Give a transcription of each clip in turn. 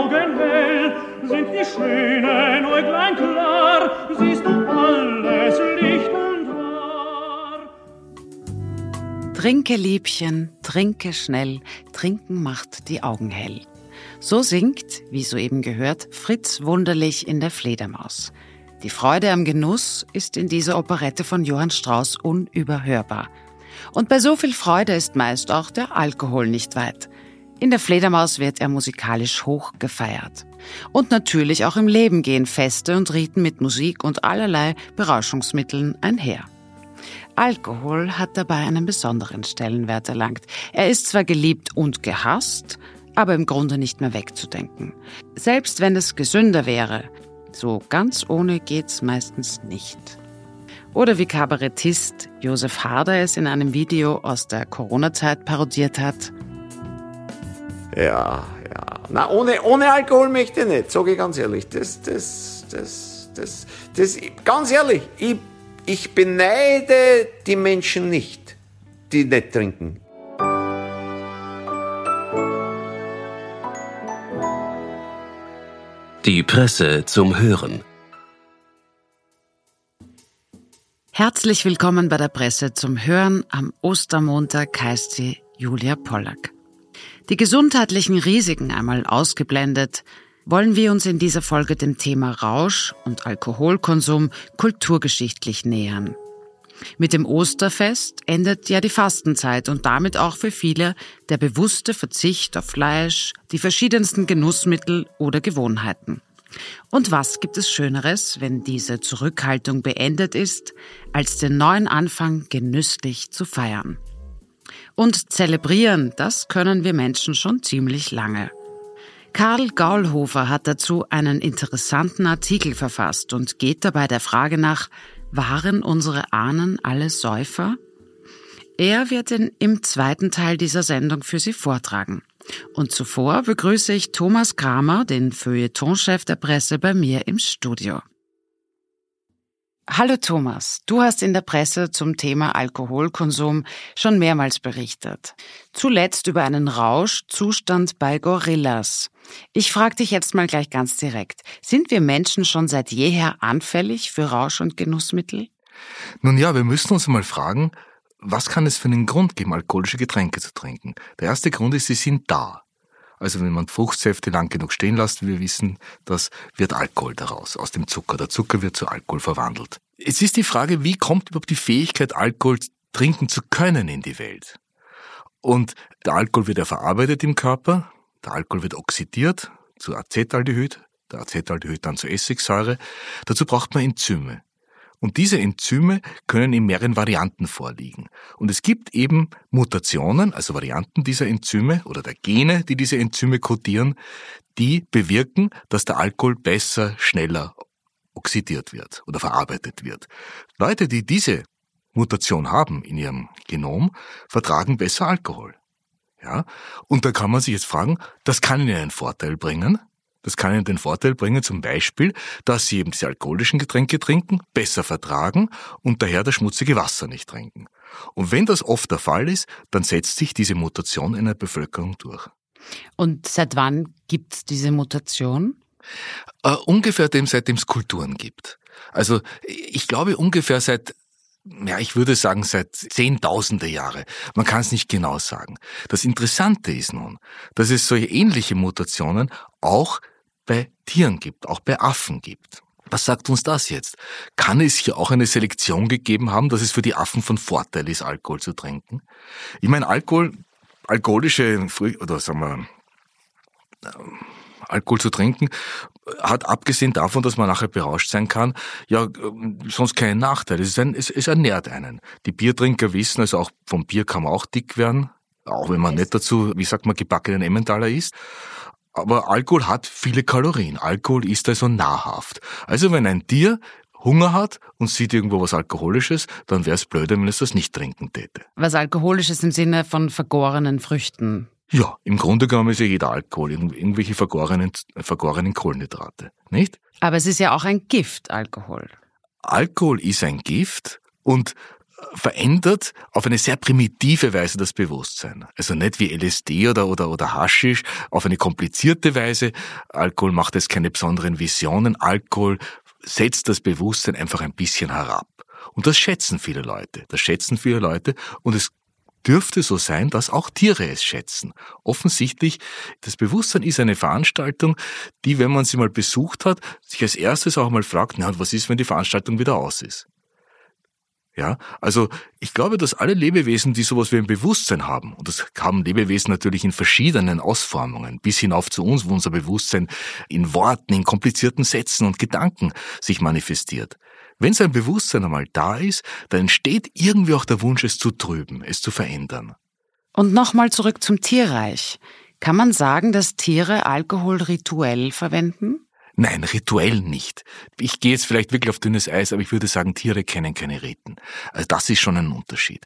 Augen hell, sind die schönen Äuglein klar, siehst du alles Licht und wahr. Trinke, Liebchen, trinke schnell, trinken macht die Augen hell. So singt, wie soeben gehört, Fritz Wunderlich in der Fledermaus. Die Freude am Genuss ist in dieser Operette von Johann Strauss unüberhörbar. Und bei so viel Freude ist meist auch der Alkohol nicht weit. In der Fledermaus wird er musikalisch hoch gefeiert. Und natürlich auch im Leben gehen Feste und Riten mit Musik und allerlei Berauschungsmitteln einher. Alkohol hat dabei einen besonderen Stellenwert erlangt. Er ist zwar geliebt und gehasst, aber im Grunde nicht mehr wegzudenken. Selbst wenn es gesünder wäre, so ganz ohne geht's meistens nicht. Oder wie Kabarettist Josef Harder es in einem Video aus der Corona-Zeit parodiert hat. Ja, ja. Na, ohne, ohne Alkohol möchte ich nicht, sage ich ganz ehrlich. Das, das, das, das, das, ganz ehrlich, ich, ich beneide die Menschen nicht, die nicht trinken. Die Presse zum Hören. Herzlich willkommen bei der Presse zum Hören. Am Ostermontag heißt sie Julia Pollack. Die gesundheitlichen Risiken einmal ausgeblendet, wollen wir uns in dieser Folge dem Thema Rausch und Alkoholkonsum kulturgeschichtlich nähern. Mit dem Osterfest endet ja die Fastenzeit und damit auch für viele der bewusste Verzicht auf Fleisch, die verschiedensten Genussmittel oder Gewohnheiten. Und was gibt es Schöneres, wenn diese Zurückhaltung beendet ist, als den neuen Anfang genüsslich zu feiern? Und zelebrieren, das können wir Menschen schon ziemlich lange. Karl Gaulhofer hat dazu einen interessanten Artikel verfasst und geht dabei der Frage nach, waren unsere Ahnen alle Säufer? Er wird ihn im zweiten Teil dieser Sendung für Sie vortragen. Und zuvor begrüße ich Thomas Kramer, den Feuilletonchef der Presse, bei mir im Studio. Hallo Thomas, du hast in der Presse zum Thema Alkoholkonsum schon mehrmals berichtet. Zuletzt über einen Rauschzustand bei Gorillas. Ich frage dich jetzt mal gleich ganz direkt. Sind wir Menschen schon seit jeher anfällig für Rausch- und Genussmittel? Nun ja, wir müssen uns mal fragen, was kann es für einen Grund geben, alkoholische Getränke zu trinken? Der erste Grund ist, sie sind da. Also wenn man Fruchtsäfte lang genug stehen lässt, wie wir wissen, das wird Alkohol daraus, aus dem Zucker. Der Zucker wird zu Alkohol verwandelt. Es ist die Frage, wie kommt überhaupt die Fähigkeit, Alkohol trinken zu können in die Welt? Und der Alkohol wird ja verarbeitet im Körper, der Alkohol wird oxidiert zu Acetaldehyd, der Acetaldehyd dann zu Essigsäure. Dazu braucht man Enzyme. Und diese Enzyme können in mehreren Varianten vorliegen. Und es gibt eben Mutationen, also Varianten dieser Enzyme oder der Gene, die diese Enzyme kodieren, die bewirken, dass der Alkohol besser, schneller oxidiert wird oder verarbeitet wird. Leute, die diese Mutation haben in ihrem Genom, vertragen besser Alkohol. Ja? Und da kann man sich jetzt fragen, das kann ihnen einen Vorteil bringen, das kann Ihnen den Vorteil bringen, zum Beispiel, dass Sie eben diese alkoholischen Getränke trinken, besser vertragen und daher das schmutzige Wasser nicht trinken. Und wenn das oft der Fall ist, dann setzt sich diese Mutation in der Bevölkerung durch. Und seit wann gibt es diese Mutation? Uh, ungefähr dem, seitdem es Kulturen gibt. Also ich glaube ungefähr seit ja, ich würde sagen seit Zehntausende Jahre. Man kann es nicht genau sagen. Das Interessante ist nun, dass es solche ähnliche Mutationen auch bei Tieren gibt, auch bei Affen gibt. Was sagt uns das jetzt? Kann es hier auch eine Selektion gegeben haben, dass es für die Affen von Vorteil ist, Alkohol zu trinken? Ich meine, Alkohol, alkoholische, oder sagen wir, ähm, Alkohol zu trinken, hat abgesehen davon, dass man nachher berauscht sein kann, ja ähm, sonst keinen Nachteil. Es, ein, es, es ernährt einen. Die Biertrinker wissen, also auch vom Bier kann man auch dick werden, auch wenn man nicht dazu, wie sagt man, gebackenen Emmentaler isst. Aber Alkohol hat viele Kalorien. Alkohol ist also nahrhaft. Also wenn ein Tier Hunger hat und sieht irgendwo was Alkoholisches, dann wäre es blöder, wenn es das nicht trinken täte. Was Alkoholisches im Sinne von vergorenen Früchten? Ja, im Grunde genommen ist ja jeder Alkohol, irgendwelche vergorenen, vergorenen Kohlenhydrate, nicht? Aber es ist ja auch ein Gift, Alkohol. Alkohol ist ein Gift und verändert auf eine sehr primitive Weise das Bewusstsein. Also nicht wie LSD oder, oder, oder Haschisch, auf eine komplizierte Weise. Alkohol macht jetzt keine besonderen Visionen. Alkohol setzt das Bewusstsein einfach ein bisschen herab. Und das schätzen viele Leute. Das schätzen viele Leute. Und es dürfte so sein, dass auch Tiere es schätzen. Offensichtlich, das Bewusstsein ist eine Veranstaltung, die, wenn man sie mal besucht hat, sich als erstes auch mal fragt, na, was ist, wenn die Veranstaltung wieder aus ist? Ja, also ich glaube, dass alle Lebewesen, die sowas wie ein Bewusstsein haben, und das haben Lebewesen natürlich in verschiedenen Ausformungen, bis hinauf zu uns, wo unser Bewusstsein in Worten, in komplizierten Sätzen und Gedanken sich manifestiert. Wenn so ein Bewusstsein einmal da ist, dann entsteht irgendwie auch der Wunsch, es zu trüben, es zu verändern. Und nochmal zurück zum Tierreich. Kann man sagen, dass Tiere Alkohol rituell verwenden? Nein, rituell nicht. Ich gehe jetzt vielleicht wirklich auf dünnes Eis, aber ich würde sagen, Tiere kennen keine Riten. Also das ist schon ein Unterschied.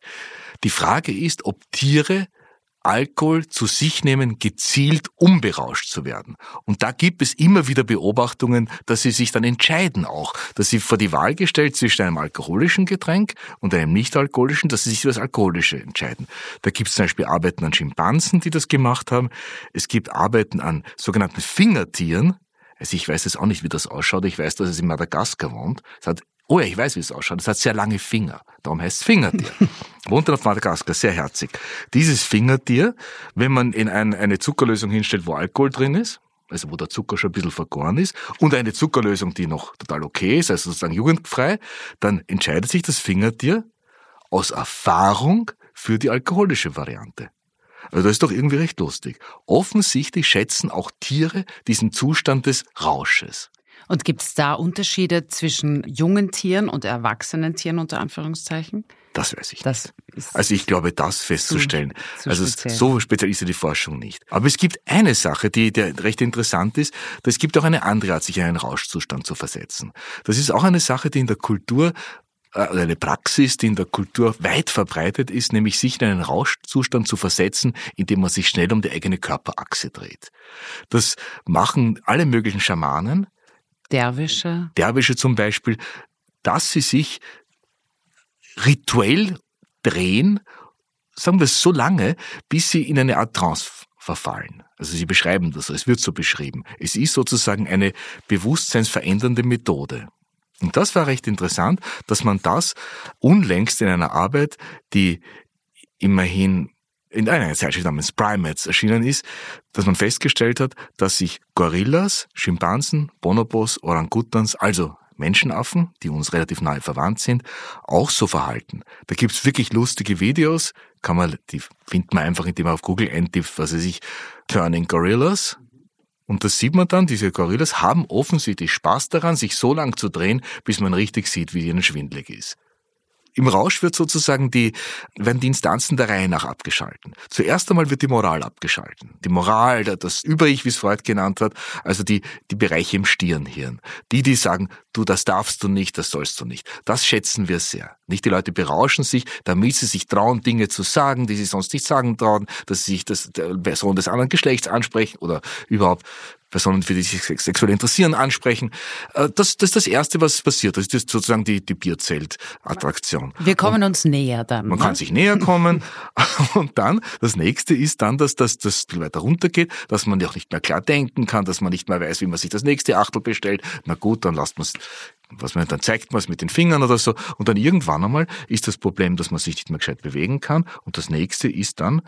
Die Frage ist, ob Tiere Alkohol zu sich nehmen, gezielt um berauscht zu werden. Und da gibt es immer wieder Beobachtungen, dass sie sich dann entscheiden auch, dass sie vor die Wahl gestellt zwischen einem alkoholischen Getränk und einem nicht-alkoholischen, dass sie sich für das Alkoholische entscheiden. Da gibt es zum Beispiel Arbeiten an Schimpansen, die das gemacht haben. Es gibt Arbeiten an sogenannten Fingertieren, also ich weiß jetzt auch nicht, wie das ausschaut. Ich weiß, dass es in Madagaskar wohnt. Es hat, oh ja, ich weiß, wie es ausschaut. Es hat sehr lange Finger. Darum heißt es Fingertier. wohnt auf Madagaskar, sehr herzig. Dieses Fingertier, wenn man in ein, eine Zuckerlösung hinstellt, wo Alkohol drin ist, also wo der Zucker schon ein bisschen vergoren ist, und eine Zuckerlösung, die noch total okay ist, also sozusagen jugendfrei, dann entscheidet sich das Fingertier aus Erfahrung für die alkoholische Variante. Also das ist doch irgendwie recht lustig. Offensichtlich schätzen auch Tiere diesen Zustand des Rausches. Und gibt es da Unterschiede zwischen jungen Tieren und erwachsenen Tieren unter Anführungszeichen? Das weiß ich das nicht. Also ich glaube, das festzustellen. Zu, zu also speziell. so speziell ist ja die Forschung nicht. Aber es gibt eine Sache, die, die recht interessant ist. Es gibt auch eine andere Art, sich in einen Rauschzustand zu versetzen. Das ist auch eine Sache, die in der Kultur äh, eine Praxis, die in der Kultur weit verbreitet ist, nämlich sich in einen Rauschzustand zu versetzen, indem man sich schnell um die eigene Körperachse dreht. Das machen alle möglichen Schamanen. Derwische. Derwische zum Beispiel, dass sie sich rituell drehen, sagen wir es so lange, bis sie in eine Art Trance verfallen. Also sie beschreiben das, es wird so beschrieben. Es ist sozusagen eine bewusstseinsverändernde Methode. Und das war recht interessant, dass man das unlängst in einer Arbeit, die immerhin in einer Zeitschrift namens Primates erschienen ist, dass man festgestellt hat, dass sich Gorillas, Schimpansen, Bonobos, Orangutans, also Menschenaffen, die uns relativ nahe verwandt sind, auch so verhalten. Da gibt's wirklich lustige Videos, kann man, die findet man einfach, indem man auf Google eintippt, was weiß ich, Turning Gorillas, und das sieht man dann, diese Gorillas haben offensichtlich Spaß daran, sich so lang zu drehen, bis man richtig sieht, wie ihnen schwindlig ist. Im Rausch wird sozusagen die, werden die Instanzen der Reihe nach abgeschalten. Zuerst einmal wird die Moral abgeschalten. Die Moral, das Über-Ich, wie es Freud genannt hat, also die, die Bereiche im Stirnhirn. Die, die sagen, du, das darfst du nicht, das sollst du nicht. Das schätzen wir sehr. Nicht die Leute berauschen sich, damit sie sich trauen, Dinge zu sagen, die sie sonst nicht sagen trauen, dass sie sich das, der Person des anderen Geschlechts ansprechen oder überhaupt Personen, für die sich sexuell interessieren, ansprechen. Äh, das, das ist das Erste, was passiert. Das ist sozusagen die, die Bierzelt-Attraktion. Wir kommen und uns näher dann. Man ne? kann sich näher kommen. und dann, das Nächste ist dann, dass das, das viel weiter runtergeht, dass man ja auch nicht mehr klar denken kann, dass man nicht mehr weiß, wie man sich das nächste Achtel bestellt. Na gut, dann lasst man es was man dann zeigt man es mit den Fingern oder so und dann irgendwann einmal ist das Problem, dass man sich nicht mehr gescheit bewegen kann und das nächste ist dann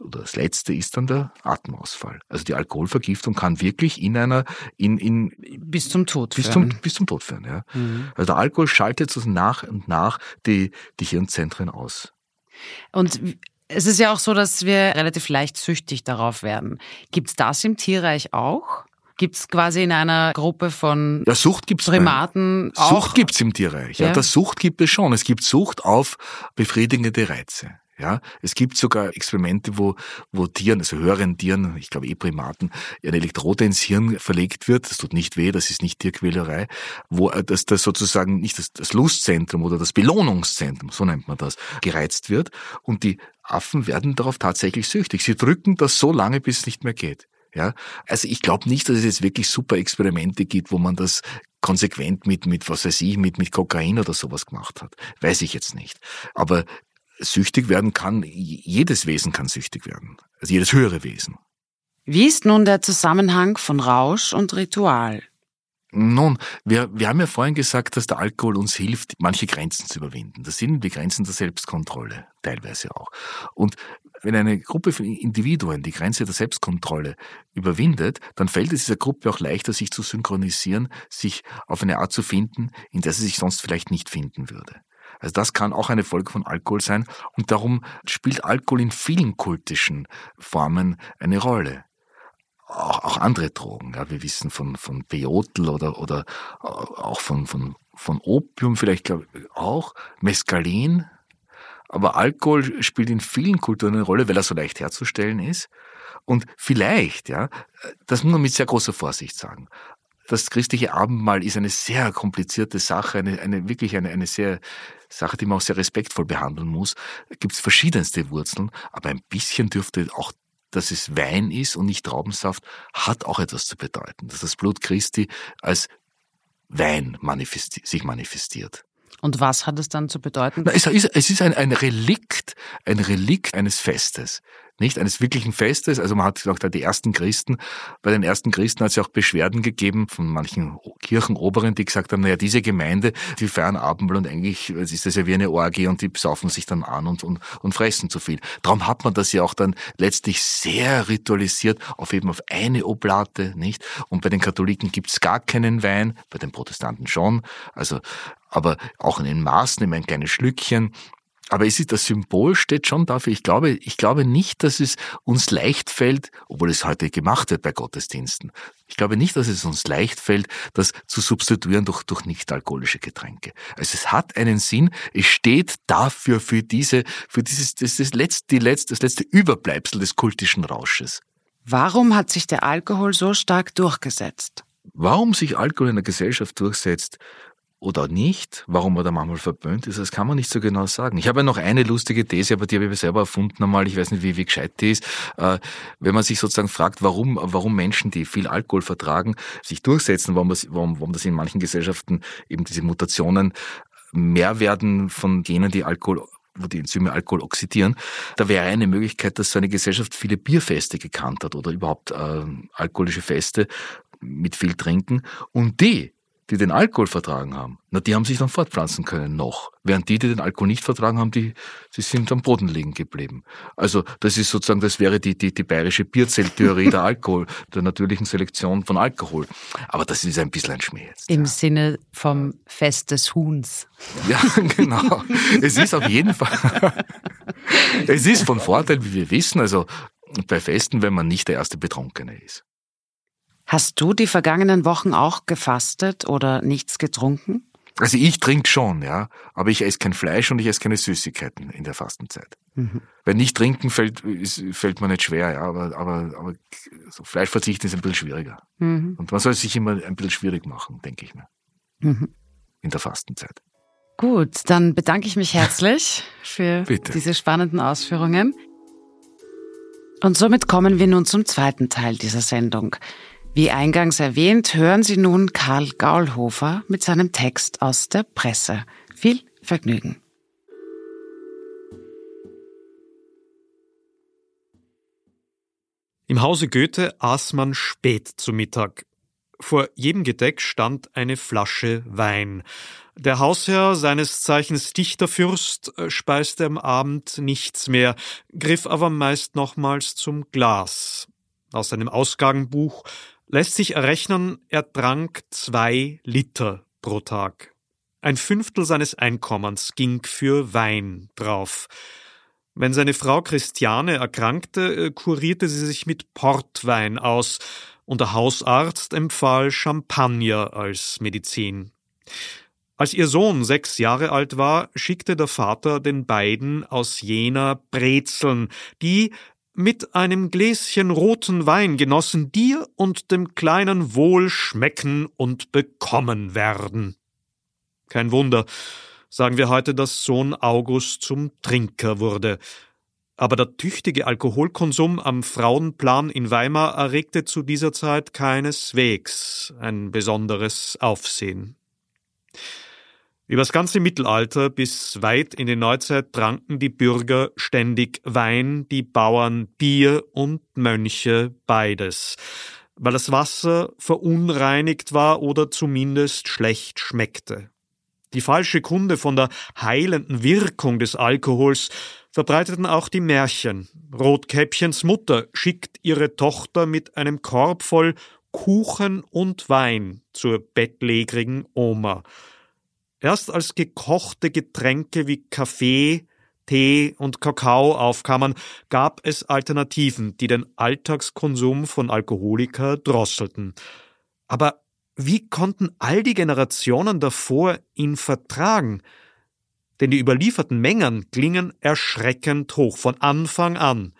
oder das letzte ist dann der Atemausfall. Also die Alkoholvergiftung kann wirklich in einer, in, in bis zum Tod bis führen. Zum, bis zum Tod führen, ja. Mhm. Also der Alkohol schaltet so nach und nach die, die Hirnzentren aus. Und es ist ja auch so, dass wir relativ leicht süchtig darauf werden. Gibt es das im Tierreich auch? Gibt es quasi in einer Gruppe von ja, Sucht gibt's Primaten auch? Sucht gibt's im Tierreich. Ja, ja, das Sucht gibt es schon. Es gibt Sucht auf befriedigende Reize. Ja, es gibt sogar Experimente, wo, wo Tieren, also höheren Tieren, ich glaube eh Primaten, eine Elektrode ins Hirn verlegt wird. Das tut nicht weh, das ist nicht Tierquälerei, wo äh, das, das sozusagen nicht das, das Lustzentrum oder das Belohnungszentrum, so nennt man das, gereizt wird. Und die Affen werden darauf tatsächlich süchtig. Sie drücken das so lange, bis es nicht mehr geht. Ja, also ich glaube nicht, dass es jetzt wirklich super Experimente gibt, wo man das konsequent mit, mit, was weiß ich, mit, mit Kokain oder sowas gemacht hat. Weiß ich jetzt nicht. Aber süchtig werden kann, jedes Wesen kann süchtig werden. Also jedes höhere Wesen. Wie ist nun der Zusammenhang von Rausch und Ritual? Nun, wir, wir haben ja vorhin gesagt, dass der Alkohol uns hilft, manche Grenzen zu überwinden. Das sind die Grenzen der Selbstkontrolle, teilweise auch. Und wenn eine Gruppe von Individuen die Grenze der Selbstkontrolle überwindet, dann fällt es dieser Gruppe auch leichter, sich zu synchronisieren, sich auf eine Art zu finden, in der sie sich sonst vielleicht nicht finden würde. Also das kann auch eine Folge von Alkohol sein und darum spielt Alkohol in vielen kultischen Formen eine Rolle auch, auch andere Drogen. Ja, wir wissen von, von Peyotel oder, oder auch von, von, von Opium vielleicht glaube ich auch, Mescalin. Aber Alkohol spielt in vielen Kulturen eine Rolle, weil er so leicht herzustellen ist. Und vielleicht, ja, das muss man mit sehr großer Vorsicht sagen. Das christliche Abendmahl ist eine sehr komplizierte Sache, eine, eine wirklich eine, eine sehr Sache, die man auch sehr respektvoll behandeln muss. Gibt es verschiedenste Wurzeln, aber ein bisschen dürfte auch dass es Wein ist und nicht Traubensaft, hat auch etwas zu bedeuten, dass das Blut Christi als Wein manifesti sich manifestiert. Und was hat es dann zu bedeuten? Na, es, ist, ein, ein Relikt, ein Relikt eines Festes nicht eines wirklichen Festes. Also man hat auch da die ersten Christen, bei den ersten Christen hat es ja auch Beschwerden gegeben von manchen Kirchenoberen, die gesagt haben, naja, diese Gemeinde, die feiern Abendmahl und eigentlich ist das ja wie eine Orgie und die saufen sich dann an und, und, und fressen zu viel. Darum hat man das ja auch dann letztlich sehr ritualisiert auf eben auf eine Oblate, nicht? Und bei den Katholiken gibt's gar keinen Wein, bei den Protestanten schon. Also aber auch in den Maßen, immer ein kleines Schlückchen. Aber es ist, das Symbol steht schon dafür. Ich glaube, ich glaube nicht, dass es uns leicht fällt, obwohl es heute gemacht wird bei Gottesdiensten. Ich glaube nicht, dass es uns leicht fällt, das zu substituieren durch, durch nicht-alkoholische Getränke. Also es hat einen Sinn. Es steht dafür, für diese, für dieses, das, das letzte, die letzte, das letzte Überbleibsel des kultischen Rausches. Warum hat sich der Alkohol so stark durchgesetzt? Warum sich Alkohol in der Gesellschaft durchsetzt, oder nicht, warum er da manchmal verböhnt ist, das kann man nicht so genau sagen. Ich habe ja noch eine lustige These, aber die habe ich selber erfunden einmal, ich weiß nicht, wie, wie gescheit die ist. Äh, wenn man sich sozusagen fragt, warum, warum Menschen, die viel Alkohol vertragen, sich durchsetzen, warum das, warum, warum das in manchen Gesellschaften eben diese Mutationen mehr werden von Genen, die Alkohol wo die Enzyme Alkohol oxidieren. Da wäre eine Möglichkeit, dass so eine Gesellschaft viele Bierfeste gekannt hat oder überhaupt äh, alkoholische Feste mit viel Trinken. Und die die den Alkohol vertragen haben, na, die haben sich dann fortpflanzen können noch. Während die, die den Alkohol nicht vertragen haben, die, die sind am Boden liegen geblieben. Also, das ist sozusagen, das wäre die, die, die bayerische Bierzelltheorie der Alkohol, der natürlichen Selektion von Alkohol. Aber das ist ein bisschen ein Schmäh jetzt. Im ja. Sinne vom Fest des Huhns. Ja, genau. Es ist auf jeden Fall, es ist von Vorteil, wie wir wissen, also, bei Festen, wenn man nicht der erste Betrunkene ist. Hast du die vergangenen Wochen auch gefastet oder nichts getrunken? Also ich trinke schon, ja, aber ich esse kein Fleisch und ich esse keine Süßigkeiten in der Fastenzeit. Mhm. Weil nicht trinken fällt, fällt mir nicht schwer, ja, aber, aber, aber so Fleisch verzichten ist ein bisschen schwieriger. Mhm. Und man soll es sich immer ein bisschen schwierig machen, denke ich mir. Mhm. In der Fastenzeit. Gut, dann bedanke ich mich herzlich für Bitte. diese spannenden Ausführungen. Und somit kommen wir nun zum zweiten Teil dieser Sendung. Wie eingangs erwähnt, hören Sie nun Karl Gaulhofer mit seinem Text aus der Presse. Viel Vergnügen. Im Hause Goethe aß man spät zu Mittag. Vor jedem Gedeck stand eine Flasche Wein. Der Hausherr, seines Zeichens Dichterfürst, speiste am Abend nichts mehr, griff aber meist nochmals zum Glas. Aus seinem Ausgabenbuch lässt sich errechnen, er trank zwei Liter pro Tag. Ein Fünftel seines Einkommens ging für Wein drauf. Wenn seine Frau Christiane erkrankte, äh, kurierte sie sich mit Portwein aus, und der Hausarzt empfahl Champagner als Medizin. Als ihr Sohn sechs Jahre alt war, schickte der Vater den beiden aus Jena Brezeln, die, mit einem Gläschen roten Wein genossen dir und dem Kleinen wohl schmecken und bekommen werden. Kein Wunder, sagen wir heute, dass Sohn August zum Trinker wurde. aber der tüchtige Alkoholkonsum am Frauenplan in Weimar erregte zu dieser Zeit keineswegs ein besonderes Aufsehen. Übers ganze Mittelalter bis weit in die Neuzeit tranken die Bürger ständig Wein, die Bauern Bier und Mönche beides, weil das Wasser verunreinigt war oder zumindest schlecht schmeckte. Die falsche Kunde von der heilenden Wirkung des Alkohols verbreiteten auch die Märchen. Rotkäppchens Mutter schickt ihre Tochter mit einem Korb voll Kuchen und Wein zur bettlägerigen Oma. Erst als gekochte Getränke wie Kaffee, Tee und Kakao aufkamen, gab es Alternativen, die den Alltagskonsum von Alkoholiker drosselten. Aber wie konnten all die Generationen davor ihn vertragen? Denn die überlieferten Mengen klingen erschreckend hoch von Anfang an.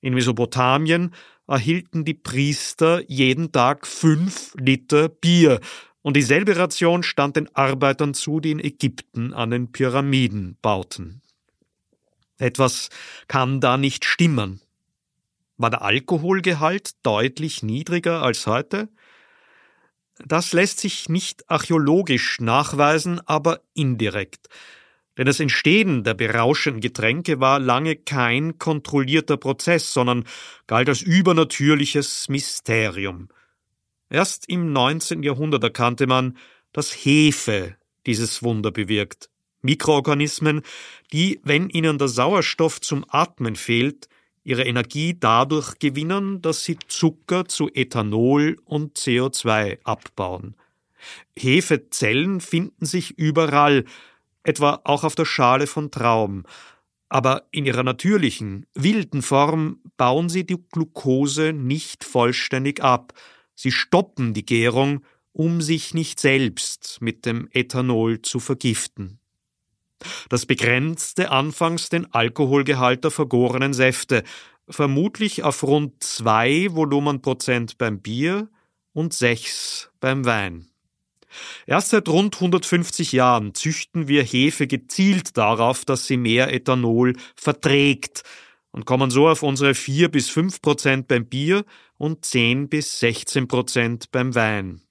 In Mesopotamien erhielten die Priester jeden Tag fünf Liter Bier, und dieselbe Ration stand den Arbeitern zu, die in Ägypten an den Pyramiden bauten. Etwas kann da nicht stimmen. War der Alkoholgehalt deutlich niedriger als heute? Das lässt sich nicht archäologisch nachweisen, aber indirekt. Denn das Entstehen der berauschenden Getränke war lange kein kontrollierter Prozess, sondern galt als übernatürliches Mysterium. Erst im 19. Jahrhundert erkannte man, dass Hefe dieses Wunder bewirkt. Mikroorganismen, die, wenn ihnen der Sauerstoff zum Atmen fehlt, ihre Energie dadurch gewinnen, dass sie Zucker zu Ethanol und CO2 abbauen. Hefezellen finden sich überall, etwa auch auf der Schale von Trauben, aber in ihrer natürlichen, wilden Form bauen sie die Glucose nicht vollständig ab, Sie stoppen die Gärung, um sich nicht selbst mit dem Ethanol zu vergiften. Das begrenzte anfangs den Alkoholgehalt der vergorenen Säfte, vermutlich auf rund zwei Volumenprozent beim Bier und sechs beim Wein. Erst seit rund 150 Jahren züchten wir Hefe gezielt darauf, dass sie mehr Ethanol verträgt, und kommen so auf unsere 4 bis 5 Prozent beim Bier und 10 bis 16 Prozent beim Wein.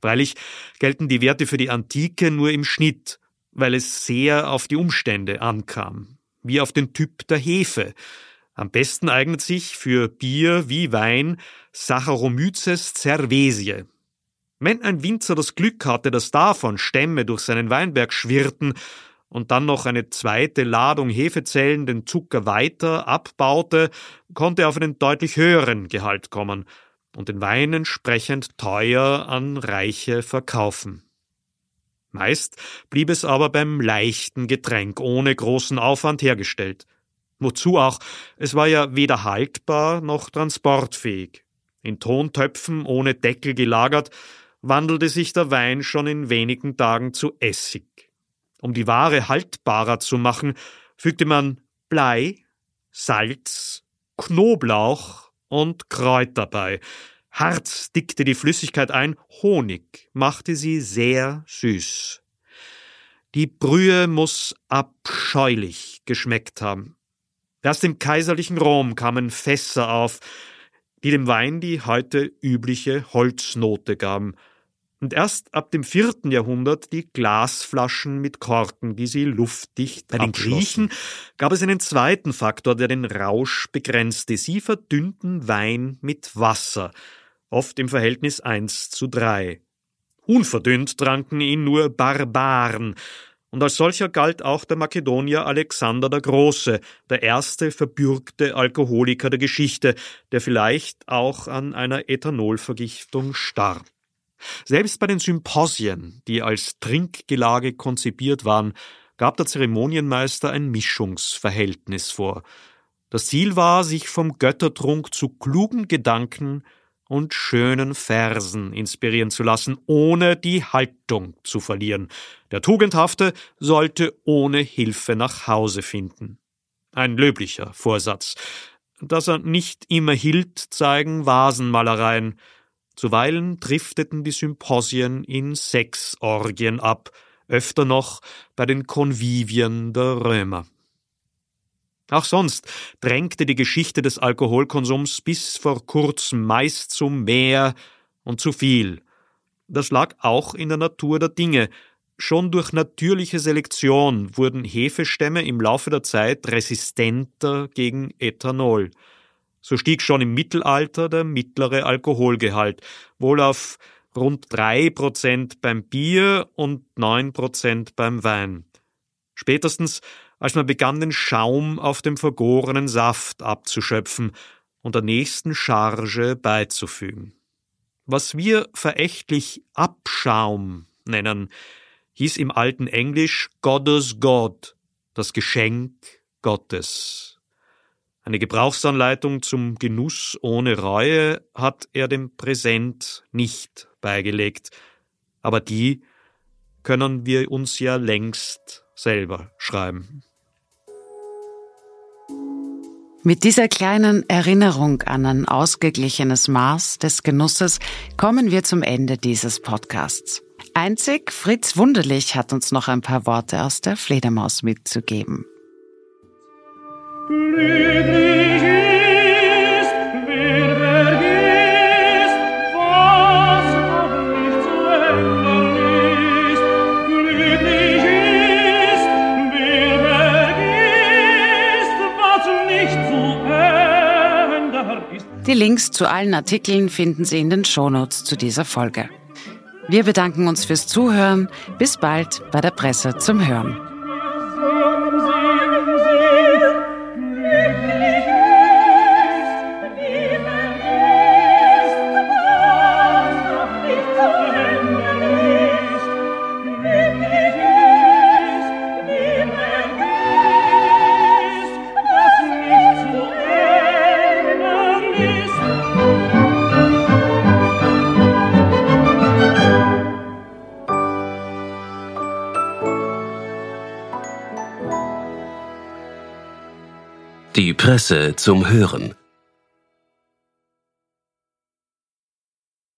Freilich gelten die Werte für die Antike nur im Schnitt, weil es sehr auf die Umstände ankam, wie auf den Typ der Hefe. Am besten eignet sich für Bier wie Wein Saccharomyces cerevisiae. Wenn ein Winzer das Glück hatte, dass davon Stämme durch seinen Weinberg schwirrten und dann noch eine zweite Ladung Hefezellen den Zucker weiter abbaute, konnte auf einen deutlich höheren Gehalt kommen und den Wein entsprechend teuer an Reiche verkaufen. Meist blieb es aber beim leichten Getränk ohne großen Aufwand hergestellt. Wozu auch, es war ja weder haltbar noch transportfähig. In Tontöpfen ohne Deckel gelagert, wandelte sich der Wein schon in wenigen Tagen zu Essig. Um die Ware haltbarer zu machen, fügte man Blei, Salz, Knoblauch und Kräuter bei. Harz dickte die Flüssigkeit ein, Honig machte sie sehr süß. Die Brühe muss abscheulich geschmeckt haben. Erst im kaiserlichen Rom kamen Fässer auf, die dem Wein die heute übliche Holznote gaben und erst ab dem vierten Jahrhundert die Glasflaschen mit Korken, die sie luftdicht Bei den Griechen gab es einen zweiten Faktor, der den Rausch begrenzte. Sie verdünnten Wein mit Wasser, oft im Verhältnis eins zu drei. Unverdünnt tranken ihn nur Barbaren, und als solcher galt auch der Makedonier Alexander der Große, der erste verbürgte Alkoholiker der Geschichte, der vielleicht auch an einer Ethanolvergiftung starb. Selbst bei den Symposien, die als Trinkgelage konzipiert waren, gab der Zeremonienmeister ein Mischungsverhältnis vor. Das Ziel war, sich vom Göttertrunk zu klugen Gedanken und schönen Versen inspirieren zu lassen, ohne die Haltung zu verlieren. Der Tugendhafte sollte ohne Hilfe nach Hause finden. Ein löblicher Vorsatz. Dass er nicht immer hielt, zeigen Vasenmalereien. Zuweilen drifteten die Symposien in Sexorgien ab, öfter noch bei den Konvivien der Römer. Auch sonst drängte die Geschichte des Alkoholkonsums bis vor kurzem meist zu mehr und zu viel. Das lag auch in der Natur der Dinge. Schon durch natürliche Selektion wurden Hefestämme im Laufe der Zeit resistenter gegen Ethanol. So stieg schon im Mittelalter der mittlere Alkoholgehalt, wohl auf rund drei Prozent beim Bier und neun Prozent beim Wein. Spätestens als man begann, den Schaum auf dem vergorenen Saft abzuschöpfen und der nächsten Charge beizufügen. Was wir verächtlich Abschaum nennen, hieß im alten Englisch Gottes God, das Geschenk Gottes. Eine Gebrauchsanleitung zum Genuss ohne Reue hat er dem Präsent nicht beigelegt, aber die können wir uns ja längst selber schreiben. Mit dieser kleinen Erinnerung an ein ausgeglichenes Maß des Genusses kommen wir zum Ende dieses Podcasts. Einzig Fritz Wunderlich hat uns noch ein paar Worte aus der Fledermaus mitzugeben. Die Links zu allen Artikeln finden Sie in den Shownotes zu dieser Folge. Wir bedanken uns fürs Zuhören. Bis bald bei der Presse zum Hören. Presse zum Hören.